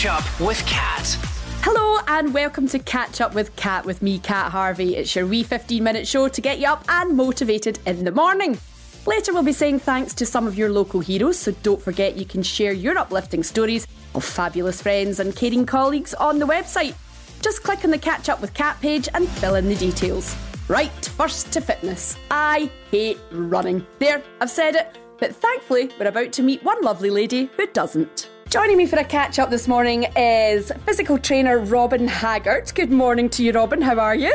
Catch Up with Cat. Hello and welcome to Catch Up with Cat with me, Cat Harvey. It's your wee 15 minute show to get you up and motivated in the morning. Later, we'll be saying thanks to some of your local heroes, so don't forget you can share your uplifting stories of fabulous friends and caring colleagues on the website. Just click on the Catch Up with Cat page and fill in the details. Right, first to fitness. I hate running. There, I've said it, but thankfully, we're about to meet one lovely lady who doesn't. Joining me for a catch up this morning is physical trainer Robynn Haggart. Good morning to you, Robynn. How are you?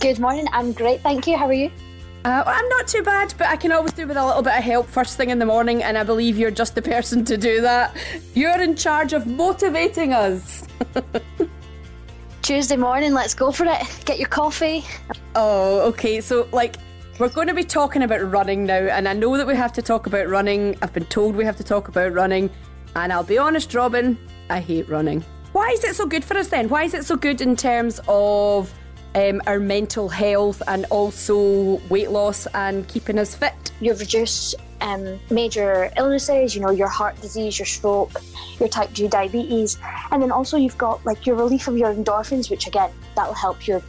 Good morning. I'm great, thank you. How are you? Uh, I'm not too bad, but I can always do with a little bit of help first thing in the morning, and I believe you're just the person to do that. You're in charge of motivating us. Tuesday morning, let's go for it. Get your coffee. Oh, okay. So, like, we're going to be talking about running now, and I know that we have to talk about running. I've been told we have to talk about running, and I'll be honest, Robynn, I hate running. Why is it so good for us then? Why is it so good in terms of um, our mental health and also weight loss and keeping us fit? You've reduced um, major illnesses, you know, your heart disease, your stroke, your type 2 diabetes, and then also you've got like your relief of your endorphins, which again, that'll help your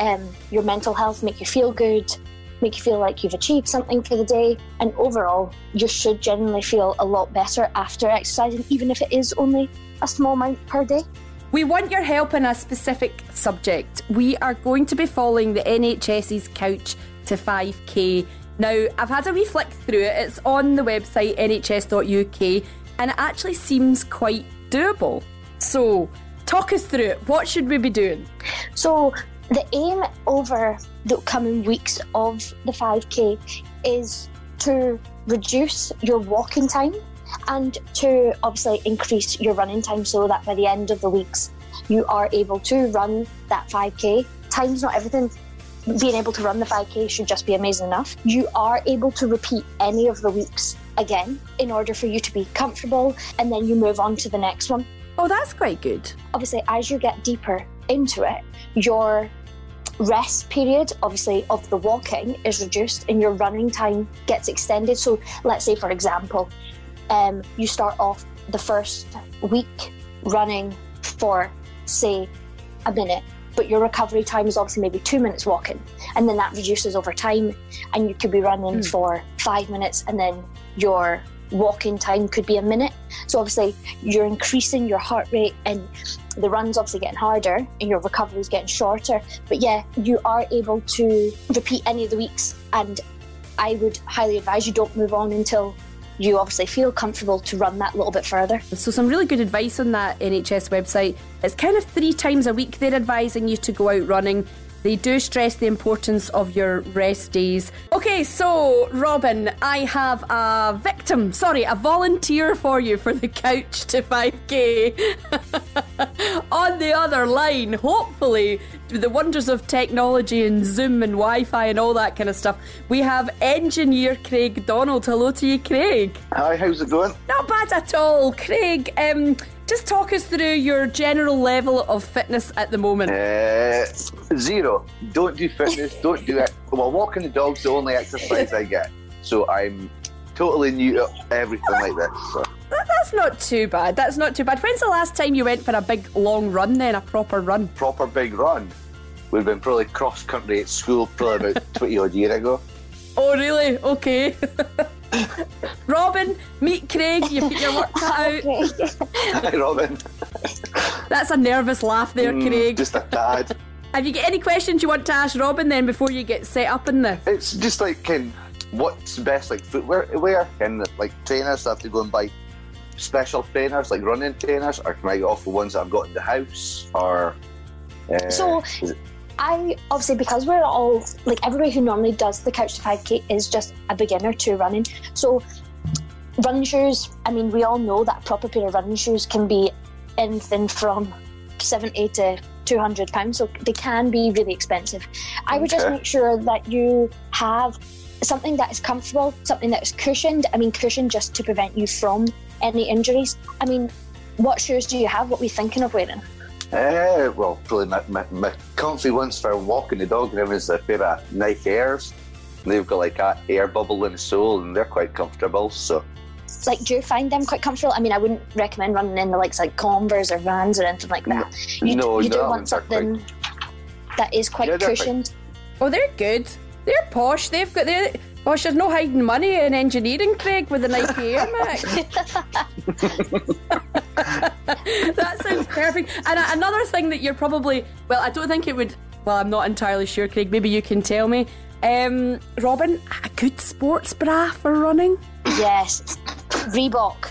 um, your mental health, make you feel good, make you feel like you've achieved something for the day, and overall, you should generally feel a lot better after exercising, even if it is only a small amount per day. We want your help in a specific subject. We are going to be following the NHS's Couch to 5K. Now, I've had a wee flick through it. It's on the website nhs.uk and it actually seems quite doable. So, talk us through it. What should we be doing? So, the aim over the coming weeks of the 5K is to reduce your walking time and to obviously increase your running time so that by the end of the weeks you are able to run that 5k. Time's not everything. Being able to run the 5k should just be amazing enough. You are able to repeat any of the weeks again in order for you to be comfortable and then you move on to the next one. Oh, that's quite good. Obviously, as you get deeper into it, your rest period, obviously, of the walking is reduced and your running time gets extended. So, let's say, for example, um, you start off the first week running for, say, a minute, but your recovery time is obviously maybe two minutes walking, and then that reduces over time, and you could be running mm. for five minutes, and then your walking time could be a minute. So obviously, you're increasing your heart rate, and the run's obviously getting harder, and your recovery's getting shorter. But yeah, you are able to repeat any of the weeks, and I would highly advise you don't move on until you obviously feel comfortable to run that little bit further. So, some really good advice on that NHS website. It's kind of three times a week they're advising you to go out running. They do stress the importance of your rest days. Okay, so Robynn, I have a victim, sorry, a volunteer for you for the couch to 5k on the other line. Hopefully, with the wonders of technology and Zoom and Wi Fi and all that kind of stuff. We have engineer Craig Donald. Hello to you, Craig. Hi, how's it going? Not bad at all. Craig, um, just talk us through your general level of fitness at the moment. Uh, zero. Don't do fitness. don't do it. Well, walking the dog's the only exercise I get. So I'm totally new to everything like this. So. That's not too bad. That's not too bad. When's the last time you went for a big long run then, a proper run? Proper big run? We've been probably cross country at school probably about 20 odd year ago. Oh, really? Okay. Robynn, meet Craig. You've got your work cut out. Hi, Robynn. That's a nervous laugh there, mm, Craig. Just a tad. Have you got any questions you want to ask Robynn then before you get set up in this? It's just like, can what's best like footwear to wear? Can like trainers have to go and buy special trainers, like running trainers, or can I get off the ones that I've got in the house? Or uh, so. I obviously because we're all like everybody who normally does the couch to 5k is just a beginner to running. So running shoes, I mean, we all know that a proper pair of running shoes can be anything from 70 to 200 pounds, so they can be really expensive. I would just make sure that you have something that is comfortable, something that is cushioned. I mean, cushioned just to prevent you from any injuries. I mean, what shoes do you have? What are we thinking of wearing? Uh, well, probably my, my, my comfy ones for walking the dog and is a pair of Nike Airs. They've got like that air bubble in the sole and they're quite comfortable. So like do you find them quite comfortable? I mean, I wouldn't recommend running in the likes like Converse or Vans or anything like that. You, no, you no, do that want one's not quite- something that is quite Yeah, they're fine. cushioned. Oh, they're good. They're posh. They've got their. Gosh, there's no hiding money in engineering, Craig, with the Nike Air Max. that sounds perfect. And a- another thing that you're probably well, I don't think it would. Well, I'm not entirely sure, Craig. Maybe you can tell me. Um, Robynn, a good sports bra for running. Yes, Reebok.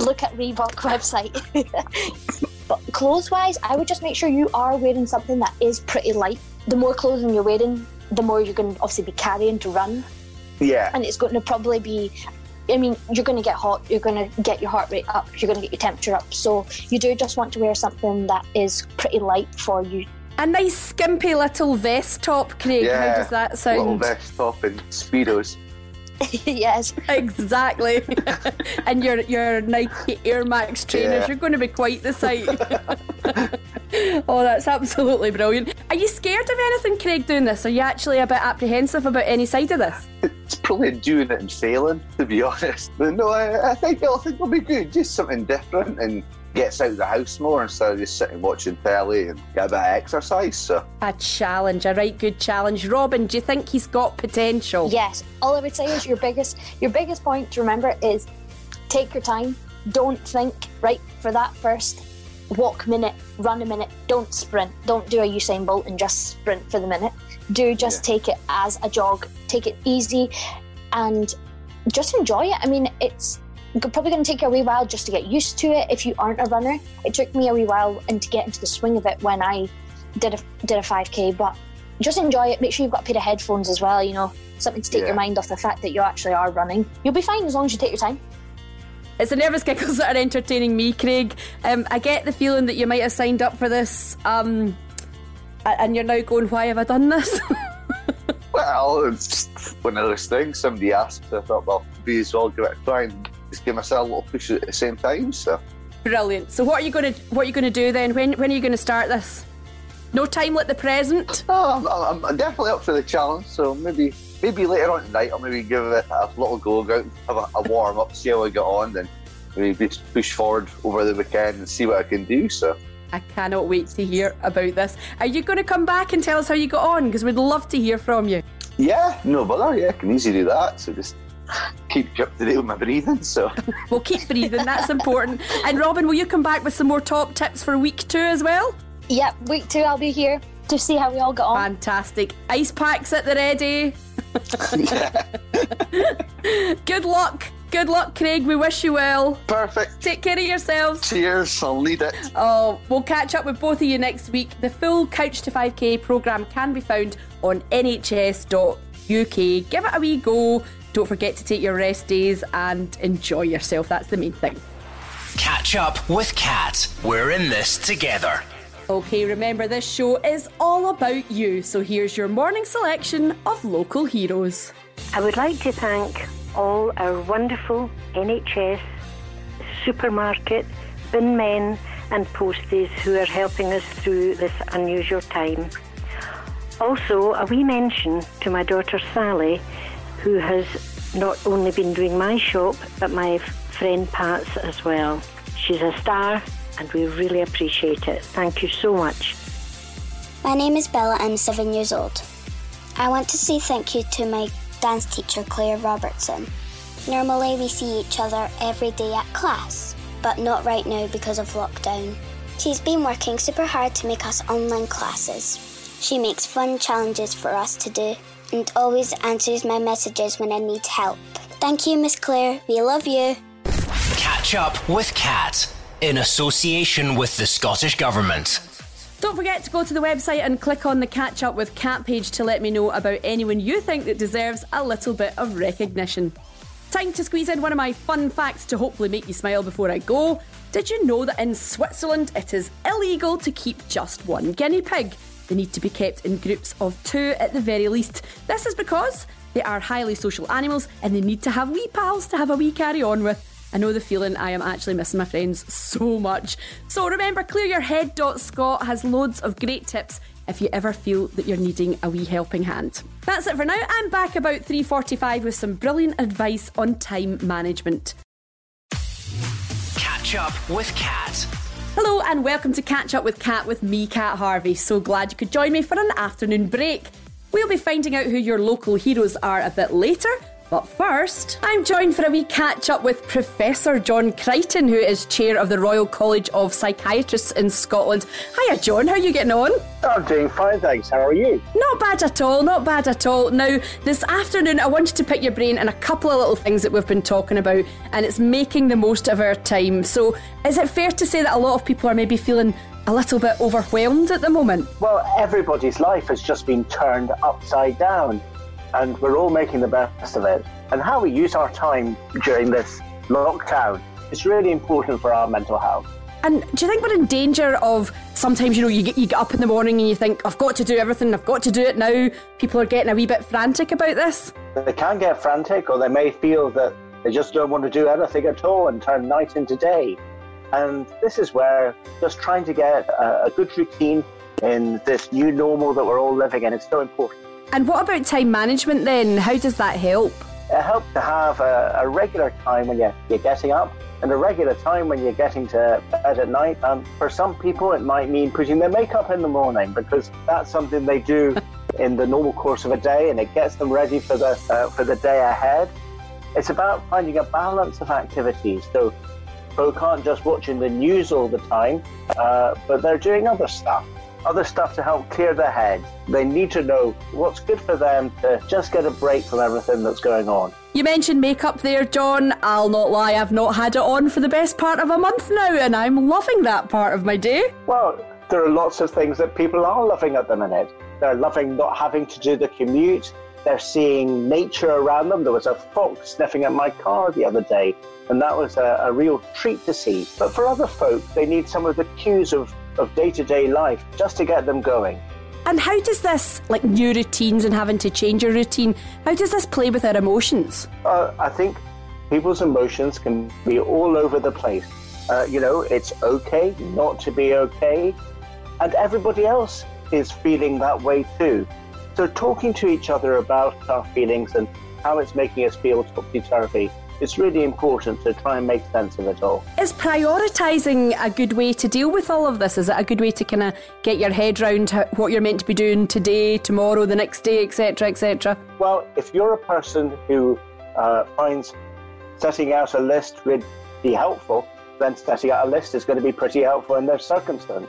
Look at Reebok website. but clothes wise, I would just make sure you are wearing something that is pretty light. The more clothing you're wearing, the more you're going to obviously be carrying to run, Yeah. and it's going to probably be. I mean, you're going to get hot. You're going to get your heart rate up. You're going to get your temperature up. So you do just want to wear something that is pretty light for you. A nice skimpy little vest top, Craig. Yeah. How does that Little sound? vest top and speedos. yes, Exactly. and your your Nike Air Max trainers, Yeah. you're going to be quite the sight. oh, that's absolutely brilliant. Are you scared of anything, Craig, doing this? Are you actually a bit apprehensive about any side of this? It's probably doing it and failing, to be honest. But no, I, I think I think it'll be good. Just something different and gets out of the house more instead of just sitting watching telly and get a bit of exercise. So A challenge, a right good challenge. Robynn, do you think he's got potential? yes. All I would say is your biggest your biggest point to remember is take your time. Don't think right for that first walk minute, run a minute. Don't sprint. Don't do a Usain Bolt and just sprint for the minute. Do just take it as a jog. Take it easy, and just enjoy it. I mean, it's g- probably going to take you a wee while just to get used to it if you aren't a runner. It took me a wee while and to get into the swing of it when I did a did a 5k, but just enjoy it. Make sure you've got a pair of headphones as well. You know, something to take Yeah. your mind off the fact that you actually are running. You'll be fine as long as you take your time. It's the nervous giggles that are entertaining me, Craig. Um, I get the feeling that you might have signed up for this, um, and you're now going, "Why have I done this?" well, it's just one of those things. Somebody asked, so I thought, well, be as well give it a try and just give myself a little push at the same time. So Brilliant. So, what are you going to what are you going to do then? When when are you going to start this? No time like the present. oh, I'm, I'm, definitely up for the challenge. So maybe maybe later on tonight, I'll maybe give it a little go, go out and have a, a warm up, see how I get on, then maybe just push forward over the weekend and see what I can do. So. I cannot wait to hear about this. Are you going to come back and tell us how you got on? Because we'd love to hear from you. Yeah, no bother. Yeah, I can easily do that. So just keep you up to date with my breathing. So We'll keep breathing. That's important. And Robynn, will you come back with some more top tips for week two as well? Yep, week two I'll be here to see how we all got on. Fantastic. Ice packs at the ready. Good luck. Good luck, Craig. We wish you well. perfect. Take care of yourselves. Cheers. I'll need it. Oh, we'll catch up with both of you next week. The full Couch to 5K programme can be found on nhs.uk. Give it a wee go. Don't forget to take your rest days and enjoy yourself. That's the main thing. Catch up with Cat. We're in this together. Okay, remember this show is all about you. So here's your morning selection of local heroes. I would like to thank all our wonderful NHS, supermarket, bin men, and posties who are helping us through this unusual time. Also, a wee mention to my daughter Sally, who has not only been doing my shop, but my friend Pat's as well. She's a star, and we really appreciate it. Thank you so much. My name is Bella. I'm seven years old. I want to say thank you to my dance teacher, Claire Robertson. Normally, we see each other every day at class, but not right now because of lockdown. She's been working super hard to make us online classes. She makes fun challenges for us to do and always answers my messages when I need help. Thank you, Miss Claire. We love you. Catch up with Cat in association with the Scottish Government. Don't forget to go to the website and click on the Catch Up with Cat page to let me know about anyone you think that deserves a little bit of recognition. Time to squeeze in one of my fun facts to hopefully make you smile before I go. Did you know that in Switzerland it is illegal to keep just one guinea pig? They need to be kept in groups of two at the very least. This is because they are highly social animals and they need to have wee pals to have a wee carry on with. I know the feeling I am actually missing my friends so much. So remember, clearyourhead.scot has loads of great tips if you ever feel that you're needing a wee helping hand. That's it for now. I'm back about 3:45 with some brilliant advice on time management. Catch Up with Cat. Hello and welcome to Catch Up with Cat with me, Cat Harvey. So glad you could join me for an afternoon break. We'll be finding out who your local heroes are a bit later. But first, I'm joined for a wee catch up with Professor John Crichton, who is chair of the Royal College of Psychiatrists in Scotland. Hiya, John. How are you getting on? I'm doing fine, thanks. How are you? Not bad at all. Not bad at all. Now, this afternoon, I wanted to pick your brain on a couple of little things that we've been talking about, and it's making the most of our time. So, is it fair to say that a lot of people are maybe feeling a little bit overwhelmed at the moment? Well, everybody's life has just been turned upside down and we're all making the best of it. And how we use our time during this lockdown is really important for our mental health. And do you think we're in danger of sometimes, you know, you get, you get up in the morning and you think, I've got to do everything, I've got to do it now. People are getting a wee bit frantic about this? They can get frantic or they may feel that they just don't want to do anything at all and turn night into day. And this is where just trying to get a, a good routine in this new normal that we're all living in is so important. And what about time management then? How does that help? It helps to have a, a regular time when you're, you're getting up and a regular time when you're getting to bed at night. Um, for some people, it might mean putting their makeup in the morning because that's something they do in the normal course of a day and it gets them ready for the, uh, for the day ahead. It's about finding a balance of activities. So folk aren't just watching the news all the time, uh, but they're doing other stuff other stuff to help clear their head. They need to know what's good for them to just get a break from everything that's going on. You mentioned makeup there, John. I'll not lie, I've not had it on for the best part of a month now, and I'm loving that part of my day. Well, there are lots of things that people are loving at the minute. They're loving not having to do the commute. They're seeing nature around them. There was a fox sniffing at my car the other day, and that was a, a real treat to see. But for other folk, they need some of the cues of of day to day life just to get them going. And how does this, like new routines and having to change your routine, how does this play with our emotions? Uh, I think people's emotions can be all over the place. Uh, you know, it's okay not to be okay, and everybody else is feeling that way too. So, talking to each other about our feelings and how it's making us feel topsy turvy it's really important to try and make sense of it all. Is prioritising a good way to deal with all of this? Is it a good way to kind of get your head around what you're meant to be doing today, tomorrow, the next day, etc., etc.? Well, if you're a person who uh, finds setting out a list really helpful, then setting out a list is going to be pretty helpful in their circumstance.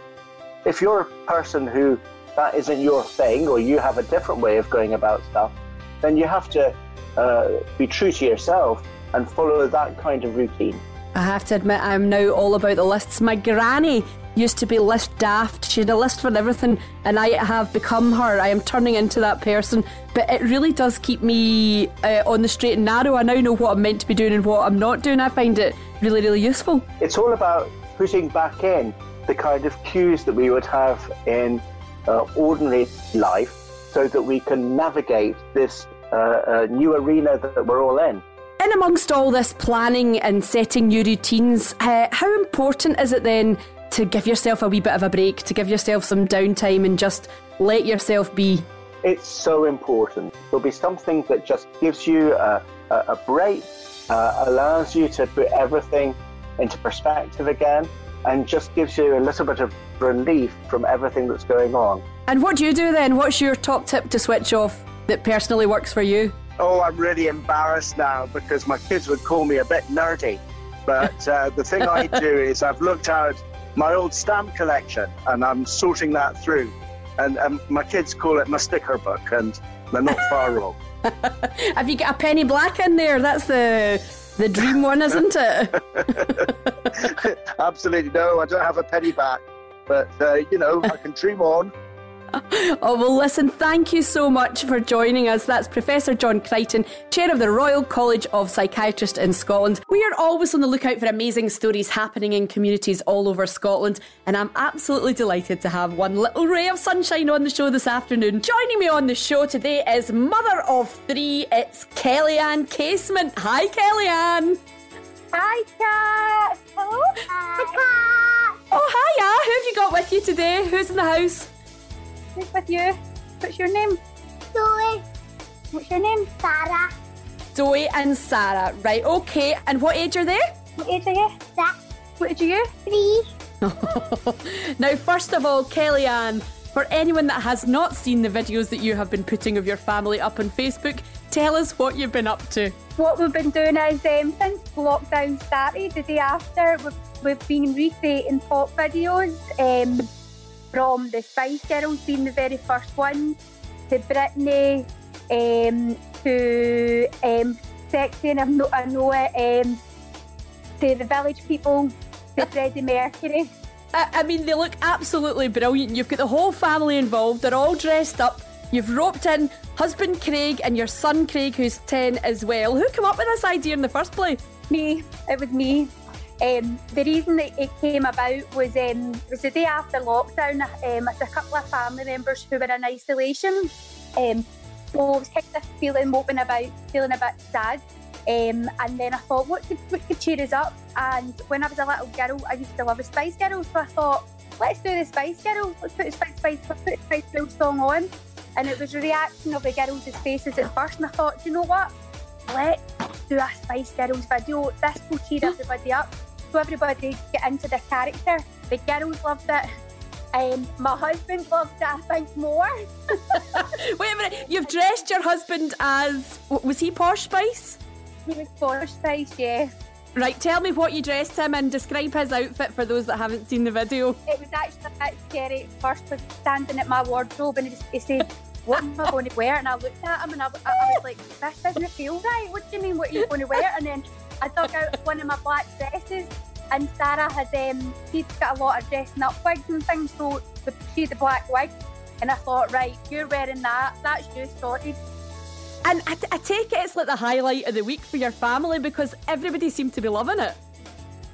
If you're a person who that isn't your thing, or you have a different way of going about stuff, then you have to uh, be true to yourself and follow that kind of routine. I have to admit, I'm now all about the lists. My granny used to be list daft. She had a list for everything, and I have become her. I am turning into that person. But it really does keep me uh, on the straight and narrow. I now know what I'm meant to be doing and what I'm not doing. I find it really, really useful. It's all about putting back in the kind of cues that we would have in uh, ordinary life so that we can navigate this uh, uh new arena that we're all in. In amongst all this planning and setting new routines, uh, how important is it then to give yourself a wee bit of a break, to give yourself some downtime and just let yourself be? It's so important. There'll be something that just gives you a, a, a break, uh, allows you to put everything into perspective again, and just gives you a little bit of relief from everything that's going on. And what do you do then? What's your top tip to switch off that personally works for you? Oh, I'm really embarrassed now because my kids would call me a bit nerdy. But uh, the thing I do is I've looked out my old stamp collection and I'm sorting that through. And um, my kids call it my sticker book, and they're not far wrong. Have you got a penny black in there? That's the the dream one, isn't it? Absolutely no. I don't have a penny back, but uh, you know I can dream on. oh, well, listen, thank you so much for joining us. That's Professor John Crichton, Chair of the Royal College of Psychiatrists in Scotland. We are always on the lookout for amazing stories happening in communities all over Scotland, and I'm absolutely delighted to have one little ray of sunshine on the show this afternoon. Joining me on the show today is mother of three, it's Kellyanne Casement. Hi, Kellyanne. Hi, Cat. Hello. Hi. Oh, hiya. Who have you got with you today? Who's in the house? Who's with you? What's your name? Zoe. What's your name? Sarah. Zoe and Sarah. Right, okay. And what age are they? What age are you? Six. What did you? Three. now, first of all, Kellyanne, for anyone that has not seen the videos that you have been putting of your family up on Facebook, tell us what you've been up to. What we've been doing is um, since lockdown started, the day after, we've, we've been recreating pop videos um, from the Spice Girls being the very first one to Britney um, to um, Sexy and I know, I know it, um, to the Village People to Freddie Mercury. I, I mean, they look absolutely brilliant. You've got the whole family involved, they're all dressed up. You've roped in husband Craig and your son Craig, who's 10 as well. Who came up with this idea in the first place? Me, it was me. Um, the reason that it came about was um, it was the day after lockdown. Um, a couple of family members who were in isolation. Um, so I was kind of feeling moping about, feeling a bit sad. Um, and then I thought, what could, what could cheer us up? And when I was a little girl, I used to love a Spice Girls. So I thought, let's do the Spice Girls. Let's put a Spice, Spice, let's put a Spice Girls song on. And it was a reaction of the girls' faces at first. And I thought, you know what? Let's do a Spice Girls video. This will cheer everybody up. So everybody get into the character. The girls loved it. Um, my husband loved it, I think, more. Wait a minute, you've dressed your husband as. Was he Posh Spice? He was Posh Spice, yeah. Right, tell me what you dressed him and describe his outfit for those that haven't seen the video. It was actually a bit scary at first, was standing at my wardrobe and he, he said, What am I going to wear? And I looked at him and I, I, I was like, This doesn't feel right. What do you mean, what are you going to wear? And then I dug out one of my black dresses and Sarah had um, she'd got a lot of dressing up wigs and things, so she had the black wig, and I thought, right, you're wearing that, that's you sorted. And I, I take it it's like the highlight of the week for your family because everybody seemed to be loving it.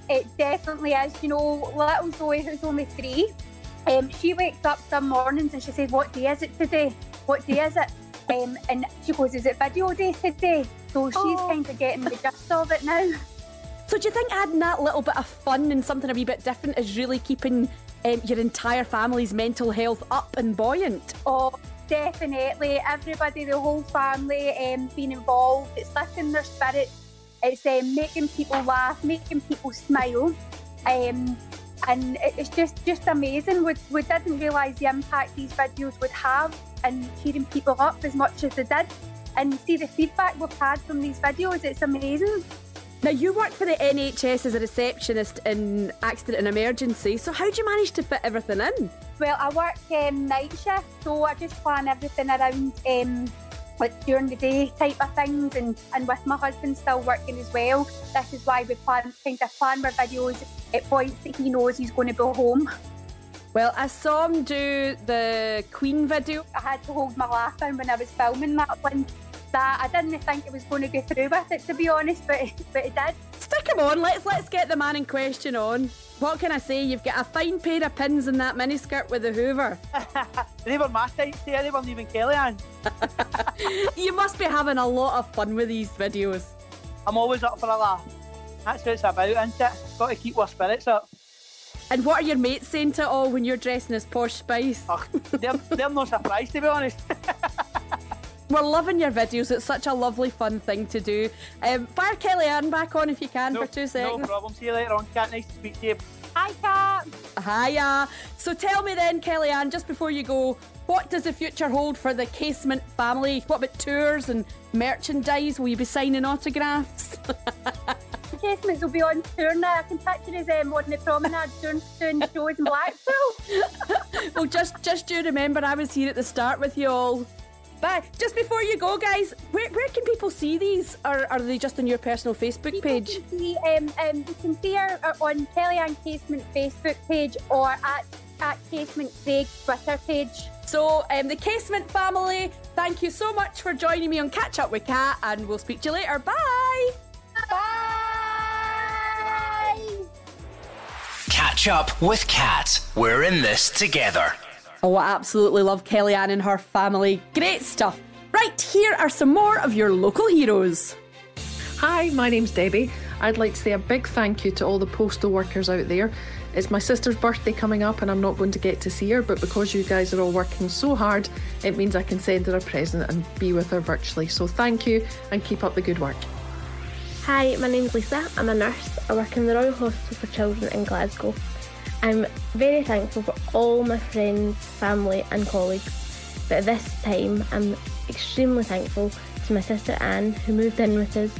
It definitely is. You know, little Zoe, who's only three, um, she wakes up some mornings and she says, "What day is it today? What day is it?" Um, and she goes, "Is it video day today?" So she's Oh. kind of getting the gist of it now. So do you think adding that little bit of fun and something a wee bit different is really keeping um, your entire family's mental health up and buoyant? Oh, definitely. Everybody, the whole family, um, being involved. It's lifting their spirits. It's um, making people laugh, making people smile. Um, and it's just just amazing. We, we didn't realise the impact these videos would have and cheering people up as much as they did. And see the feedback we've had from these videos, it's amazing. Now, you work for the NHS as a receptionist in accident and emergency, so how do you manage to fit everything in? Well, I work um, night shift, so I just plan everything around um, like during the day type of things, and, and with my husband still working as well. This is why we plan kind of plan our videos at points that he knows he's going to go home. Well, I saw him do the Queen video. I had to hold my laugh in when I was filming that one. That I didn't think it was going to go through with it, to be honest, but but it did. Stick him on. Let's let's get the man in question on. What can I say? You've got a fine pair of pins in that miniskirt with the Hoover. They were my here, they weren't even Kellyanne. you must be having a lot of fun with these videos. I'm always up for a laugh. That's what it's about, isn't it? Got to keep our spirits up. And what are your mates saying to it all when you're dressing as Posh Spice? Ugh, they're, they're no surprised, to be honest. We're loving your videos. It's such a lovely, fun thing to do. Um, fire Kellyanne back on if you can no, for two seconds. no seconds. problem. See you later on, Cat. Nice to speak to you. Hi, Cat. Hiya. So tell me then, Kelly Kellyanne, just before you go, what does the future hold for the Casement family? What about tours and merchandise? Will you be signing autographs? Casements will be on tour now. I can picture us um, on the promenade doing, doing shows in Blackpool. well, just just do remember I was here at the start with you all. But just before you go, guys, where, where can people see these? Or are they just on your personal Facebook page? see, um, um, you can see her on Kellyanne Casement Facebook page or at, at Casement Craig Twitter page. So, um, the Casement family, thank you so much for joining me on Catch Up with Cat, and we'll speak to you later. Bye. Bye. Catch up with Cat. We're in this together. Oh, I absolutely love Kellyanne and her family. Great stuff. Right, here are some more of your local heroes. Hi, my name's Debbie. I'd like to say a big thank you to all the postal workers out there. It's my sister's birthday coming up and I'm not going to get to see her, but because you guys are all working so hard, it means I can send her a present and be with her virtually. So thank you and keep up the good work. Hi, my name's Lisa. I'm a nurse. I work in the Royal Hospital for Children in Glasgow. I'm very thankful for all my friends, family, and colleagues. But at this time, I'm extremely thankful to my sister Anne, who moved in with us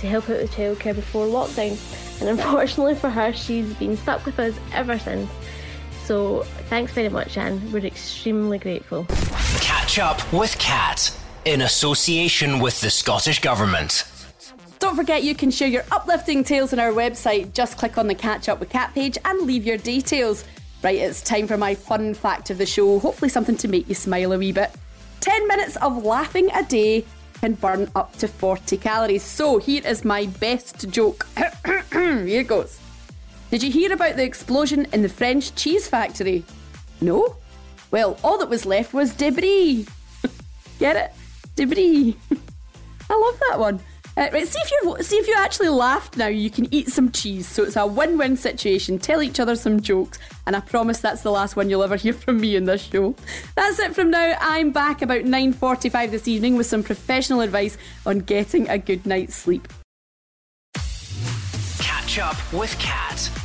to help out with childcare before lockdown. And unfortunately for her, she's been stuck with us ever since. So thanks very much, Anne. We're extremely grateful. Catch up with Cat in association with the Scottish Government. Don't forget you can share your uplifting tales on our website. Just click on the Catch Up with Cat page and leave your details. Right, it's time for my fun fact of the show. Hopefully, something to make you smile a wee bit. 10 minutes of laughing a day can burn up to 40 calories. So, here is my best joke. here goes. Did you hear about the explosion in the French cheese factory? No? Well, all that was left was debris. Get it? Debris. I love that one. Uh, right, see if you see if you actually laughed now. You can eat some cheese, so it's a win-win situation. Tell each other some jokes, and I promise that's the last one you'll ever hear from me in this show. That's it from now. I'm back about 9:45 this evening with some professional advice on getting a good night's sleep. Catch up with Cat.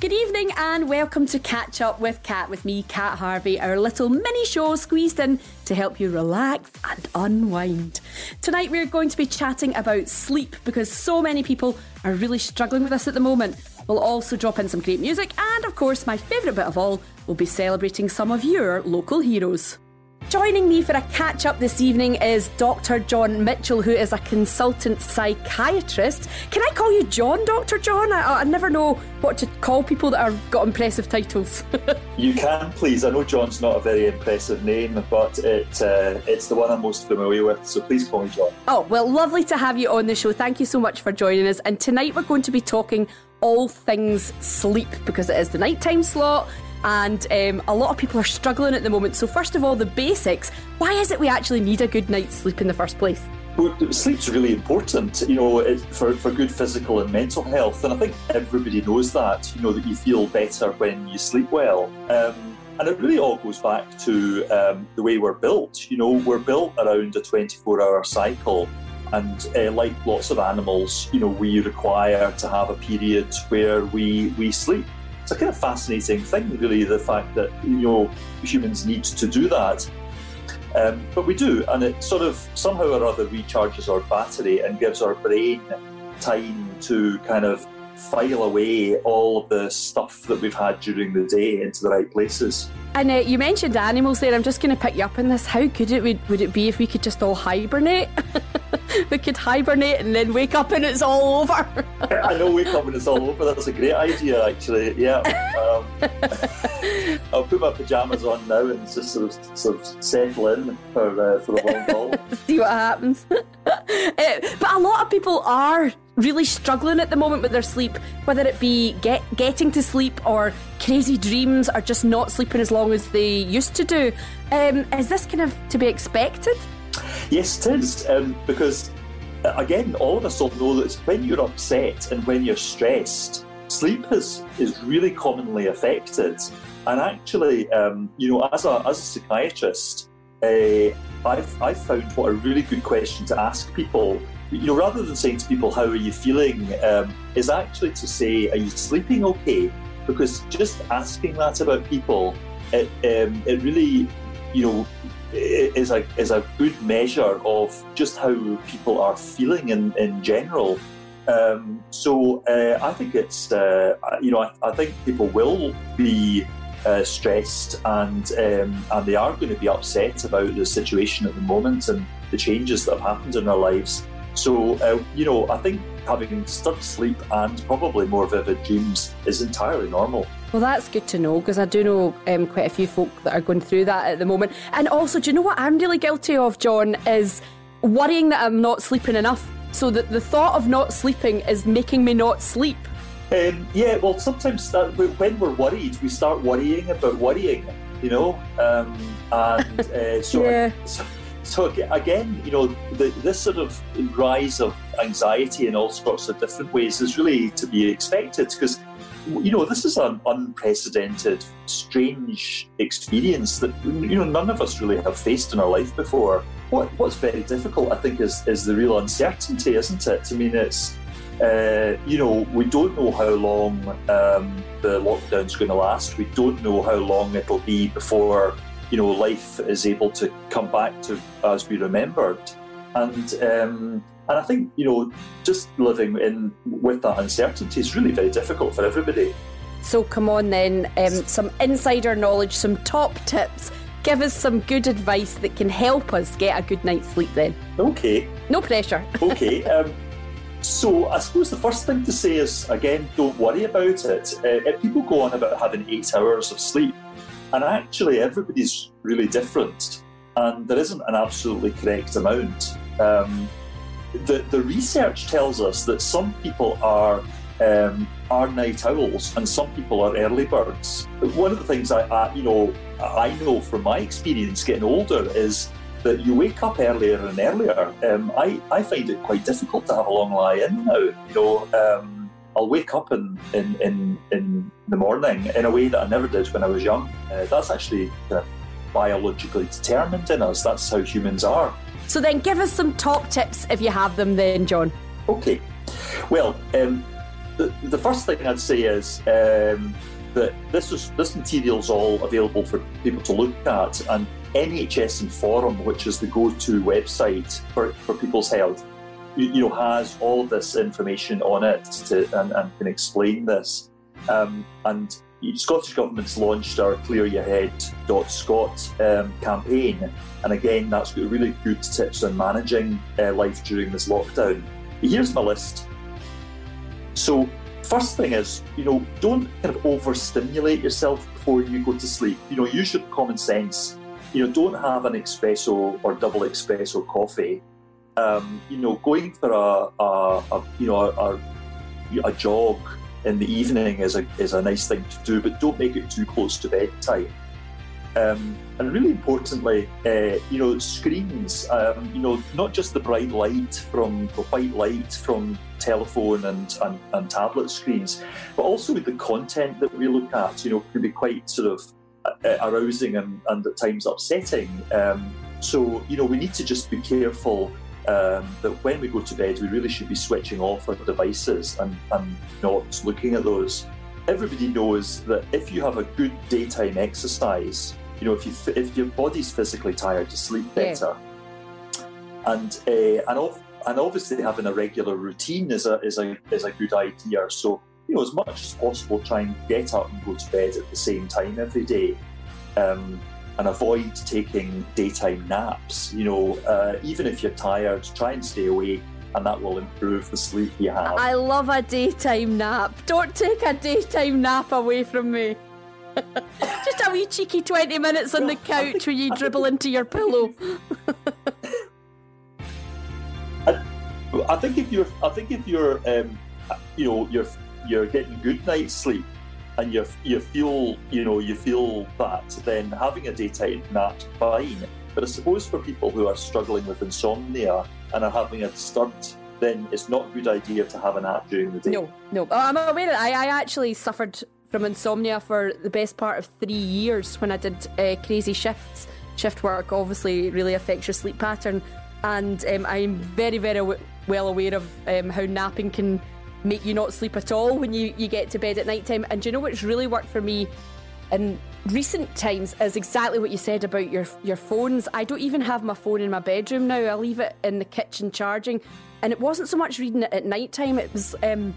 Good evening and welcome to Catch Up with Cat with me, Cat Harvey, our little mini show squeezed in to help you relax and unwind. Tonight we're going to be chatting about sleep because so many people are really struggling with this at the moment. We'll also drop in some great music and, of course, my favourite bit of all, we'll be celebrating some of your local heroes. Joining me for a catch up this evening is Dr. John Mitchell, who is a consultant psychiatrist. Can I call you John, Dr. John? I, I never know what to call people that have got impressive titles. you can, please. I know John's not a very impressive name, but it uh, it's the one I'm most familiar with, so please call me John. Oh, well, lovely to have you on the show. Thank you so much for joining us. And tonight we're going to be talking all things sleep because it is the nighttime slot and um, a lot of people are struggling at the moment. So, first of all, the basics. Why is it we actually need a good night's sleep in the first place? Well, sleep's really important, you know, for, for good physical and mental health. And I think everybody knows that, you know, that you feel better when you sleep well. Um, and it really all goes back to um, the way we're built. You know, we're built around a 24 hour cycle. And uh, like lots of animals, you know, we require to have a period where we, we sleep it's a kind of fascinating thing, really, the fact that you know humans need to do that. Um, but we do, and it sort of somehow or other recharges our battery and gives our brain time to kind of file away all of the stuff that we've had during the day into the right places. And uh, you mentioned animals there. I'm just going to pick you up on this. How good it would, would it be if we could just all hibernate? we could hibernate and then wake up and it's all over. I know wake up and it's all over. That's a great idea, actually. Yeah. Um, I'll put my pajamas on now and just sort of sort of settle in for uh, for the long haul. See what happens. uh, but a lot of people are really struggling at the moment with their sleep, whether it be get, getting to sleep or crazy dreams or just not sleeping as long as they used to do. Um, is this kind of to be expected? Yes, it is, um, because uh, again, all of us all know that when you're upset and when you're stressed, sleep is is really commonly affected. And actually, um, you know, as a as a psychiatrist, uh, I've I've found what a really good question to ask people. You know, rather than saying to people, "How are you feeling?" Um, is actually to say, "Are you sleeping okay?" Because just asking that about people, it um, it really, you know, is a is a good measure of just how people are feeling in in general. Um, so uh, I think it's uh, you know I, I, think people will be uh, stressed and um, and they are going to be upset about the situation at the moment and the changes that have happened in their lives. So uh, you know I think having disturbed sleep and probably more vivid dreams is entirely normal. Well, that's good to know because I do know um, quite a few folk that are going through that at the moment. And also, do you know what I'm really guilty of, John, is worrying that I'm not sleeping enough. So that the thought of not sleeping is making me not sleep. Um, yeah, well, sometimes that, when we're worried, we start worrying about worrying, you know, um, and uh, so, yeah. so, so again, you know, the, this sort of rise of anxiety in all sorts of different ways is really to be expected because you know, this is an unprecedented, strange experience that you know none of us really have faced in our life before. What what's very difficult, I think, is is the real uncertainty, isn't it? I mean, it's uh, you know, we don't know how long um, the lockdown's going to last. We don't know how long it'll be before, you know, life is able to come back to as we remembered. And um, and I think you know, just living in with that uncertainty is really very difficult for everybody. So come on then, um, some insider knowledge, some top tips. Give us some good advice that can help us get a good night's sleep. Then. Okay. No pressure. okay. Um, so I suppose the first thing to say is again, don't worry about it. Uh, people go on about having eight hours of sleep, and actually everybody's really different, and there isn't an absolutely correct amount. Um, the the research tells us that some people are um, are night owls and some people are early birds. One of the things I, I you know I know from my experience getting older is that you wake up earlier and earlier. Um, I, I find it quite difficult to have a long lie in now. You know, um, I'll wake up in, in, in, in the morning in a way that I never did when I was young. Uh, that's actually biologically determined in us. That's how humans are. So then give us some top tips if you have them then, John. Okay. Well, um, the, the first thing I'd say is um, that this is this material is all available for people to look at, and NHS Inform, which is the go-to website for, for people's health, you, know, has all this information on it to, and, and can explain this. Um, and Scottish Government's launched our Clear Your Head clearyourhead.scot um, campaign, and again, that's got really good tips on managing uh, life during this lockdown. Here's my list. So, first thing is, you know, don't kind of overstimulate yourself before you go to sleep. You know, use your common sense you know, don't have an espresso or double espresso coffee. Um, you know, going for a, a, a you know a, a, jog in the evening is a is a nice thing to do, but don't make it too close to bedtime. Um, and really importantly, uh, you know, screens. Um, you know, not just the bright light from the white light from telephone and, and, and tablet screens, but also with the content that we look at. You know, can be quite sort of uh, arousing and, and, at times upsetting. Um, so, you know, we need to just be careful um, that when we go to bed, we really should be switching off our devices and, and not looking at those. Everybody knows that if you have a good daytime exercise, you know, if you if your body's physically tired, you sleep better. Yeah. And uh, and, and obviously having a regular routine is a is a is a good idea. So you know, as much as possible, try and get up and go to bed at the same time every day. Um, and avoid taking daytime naps. You know, uh, even if you're tired, try and stay awake, and that will improve the sleep you have. I love a daytime nap. Don't take a daytime nap away from me. Just a wee cheeky 20 minutes on the couch where you dribble into your pillow. I, I, think if you're, I think if you're, um, you know, you're you're getting good night's sleep and you you feel you know you feel that, then having a daytime nap's fine. But I suppose for people who are struggling with insomnia and are having a disturbed, then it's not a good idea to have a nap during the day. No, no. Oh, I'm aware that I, I actually suffered from insomnia for the best part of three years when I did uh, crazy shifts. Shift work obviously really affects your sleep pattern, and um, I'm very, very w- well aware of um, how napping can make you not sleep at all when you, you get to bed at night time. And do you know what's really worked for me in recent times is exactly what you said about your your phones. I don't even have my phone in my bedroom now. I leave it in the kitchen charging. And it wasn't so much reading it at night time. It was um,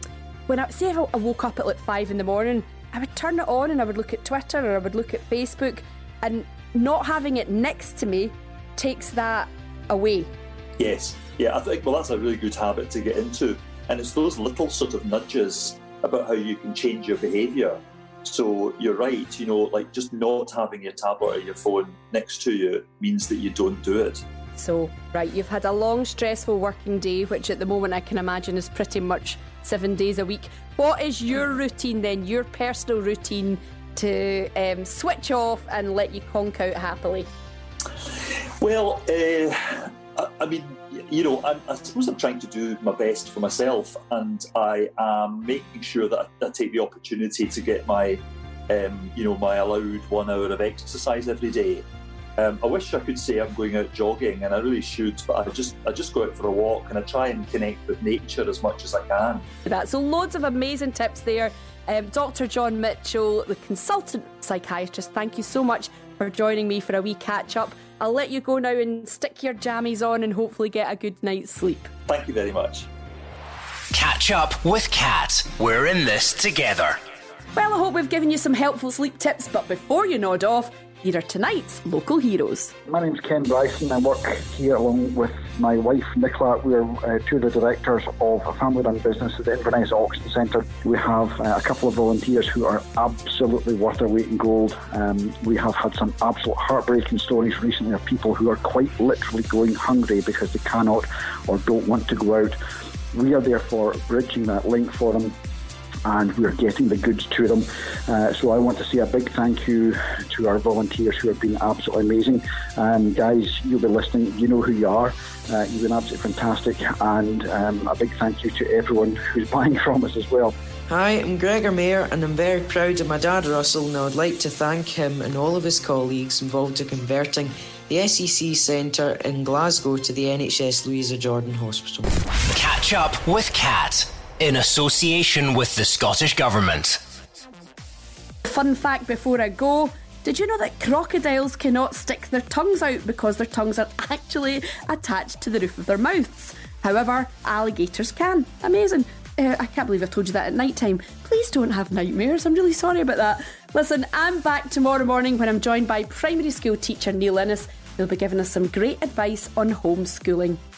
when I say if I woke up at like five in the morning, I would turn it on and I would look at Twitter or I would look at Facebook, and not having it next to me takes that away. Yes, yeah, I think well that's a really good habit to get into. And it's those little sort of nudges about how you can change your behaviour. So you're right, you know, like just not having your tablet or your phone next to you means that you don't do it. So, right, you've had a long, stressful working day, which at the moment I can imagine is pretty much seven days a week. What is your routine then, your personal routine to um, switch off and let you conk out happily? Well, uh, I, I mean, you know, I, I, suppose I'm trying to do my best for myself, and I am making sure that I, I take the opportunity to get my, um, you know, my allowed one hour of exercise every day. Um, I wish I could say I'm going out jogging, and I really should, but I just I just go out for a walk and I try and connect with nature as much as I can. That so loads of amazing tips there. Um, Dr. John Mitchell, the consultant psychiatrist, thank you so much for joining me for a wee catch up. I'll let you go now and stick your jammies on and hopefully get a good night's sleep. Thank you very much. Catch up with Cat. We're in this together. Well, I hope we've given you some helpful sleep tips, but before you nod off, here are tonight's local heroes. My name's Ken Bryson. I work here along with my wife Nicola. We're uh, two of the directors of a family run business at the Inverness Auction Centre. We have uh, a couple of volunteers who are absolutely worth their weight in gold. Um, we have had some absolute heartbreaking stories recently of people who are quite literally going hungry because they cannot or don't want to go out. We are therefore bridging that link for them and we're getting the goods to them. Uh, so I want to say a big thank you to our volunteers who have been absolutely amazing. Um, guys, you'll be listening, you know who you are. Uh, you've been absolutely fantastic, and um, a big thank you to everyone who's buying from us as well. Hi, I'm Gregor Mayer, and I'm very proud of my dad Russell, and I would like to thank him and all of his colleagues involved in converting the SEC Centre in Glasgow to the NHS Louisa Jordan Hospital. Catch up with Cat in association with the Scottish Government. Fun fact before I go did you know that crocodiles cannot stick their tongues out because their tongues are actually attached to the roof of their mouths? However, alligators can. Amazing. Uh, I can't believe I told you that at night time. Please don't have nightmares. I'm really sorry about that. Listen, I'm back tomorrow morning when I'm joined by primary school teacher Neil Innes. He'll be giving us some great advice on homeschooling.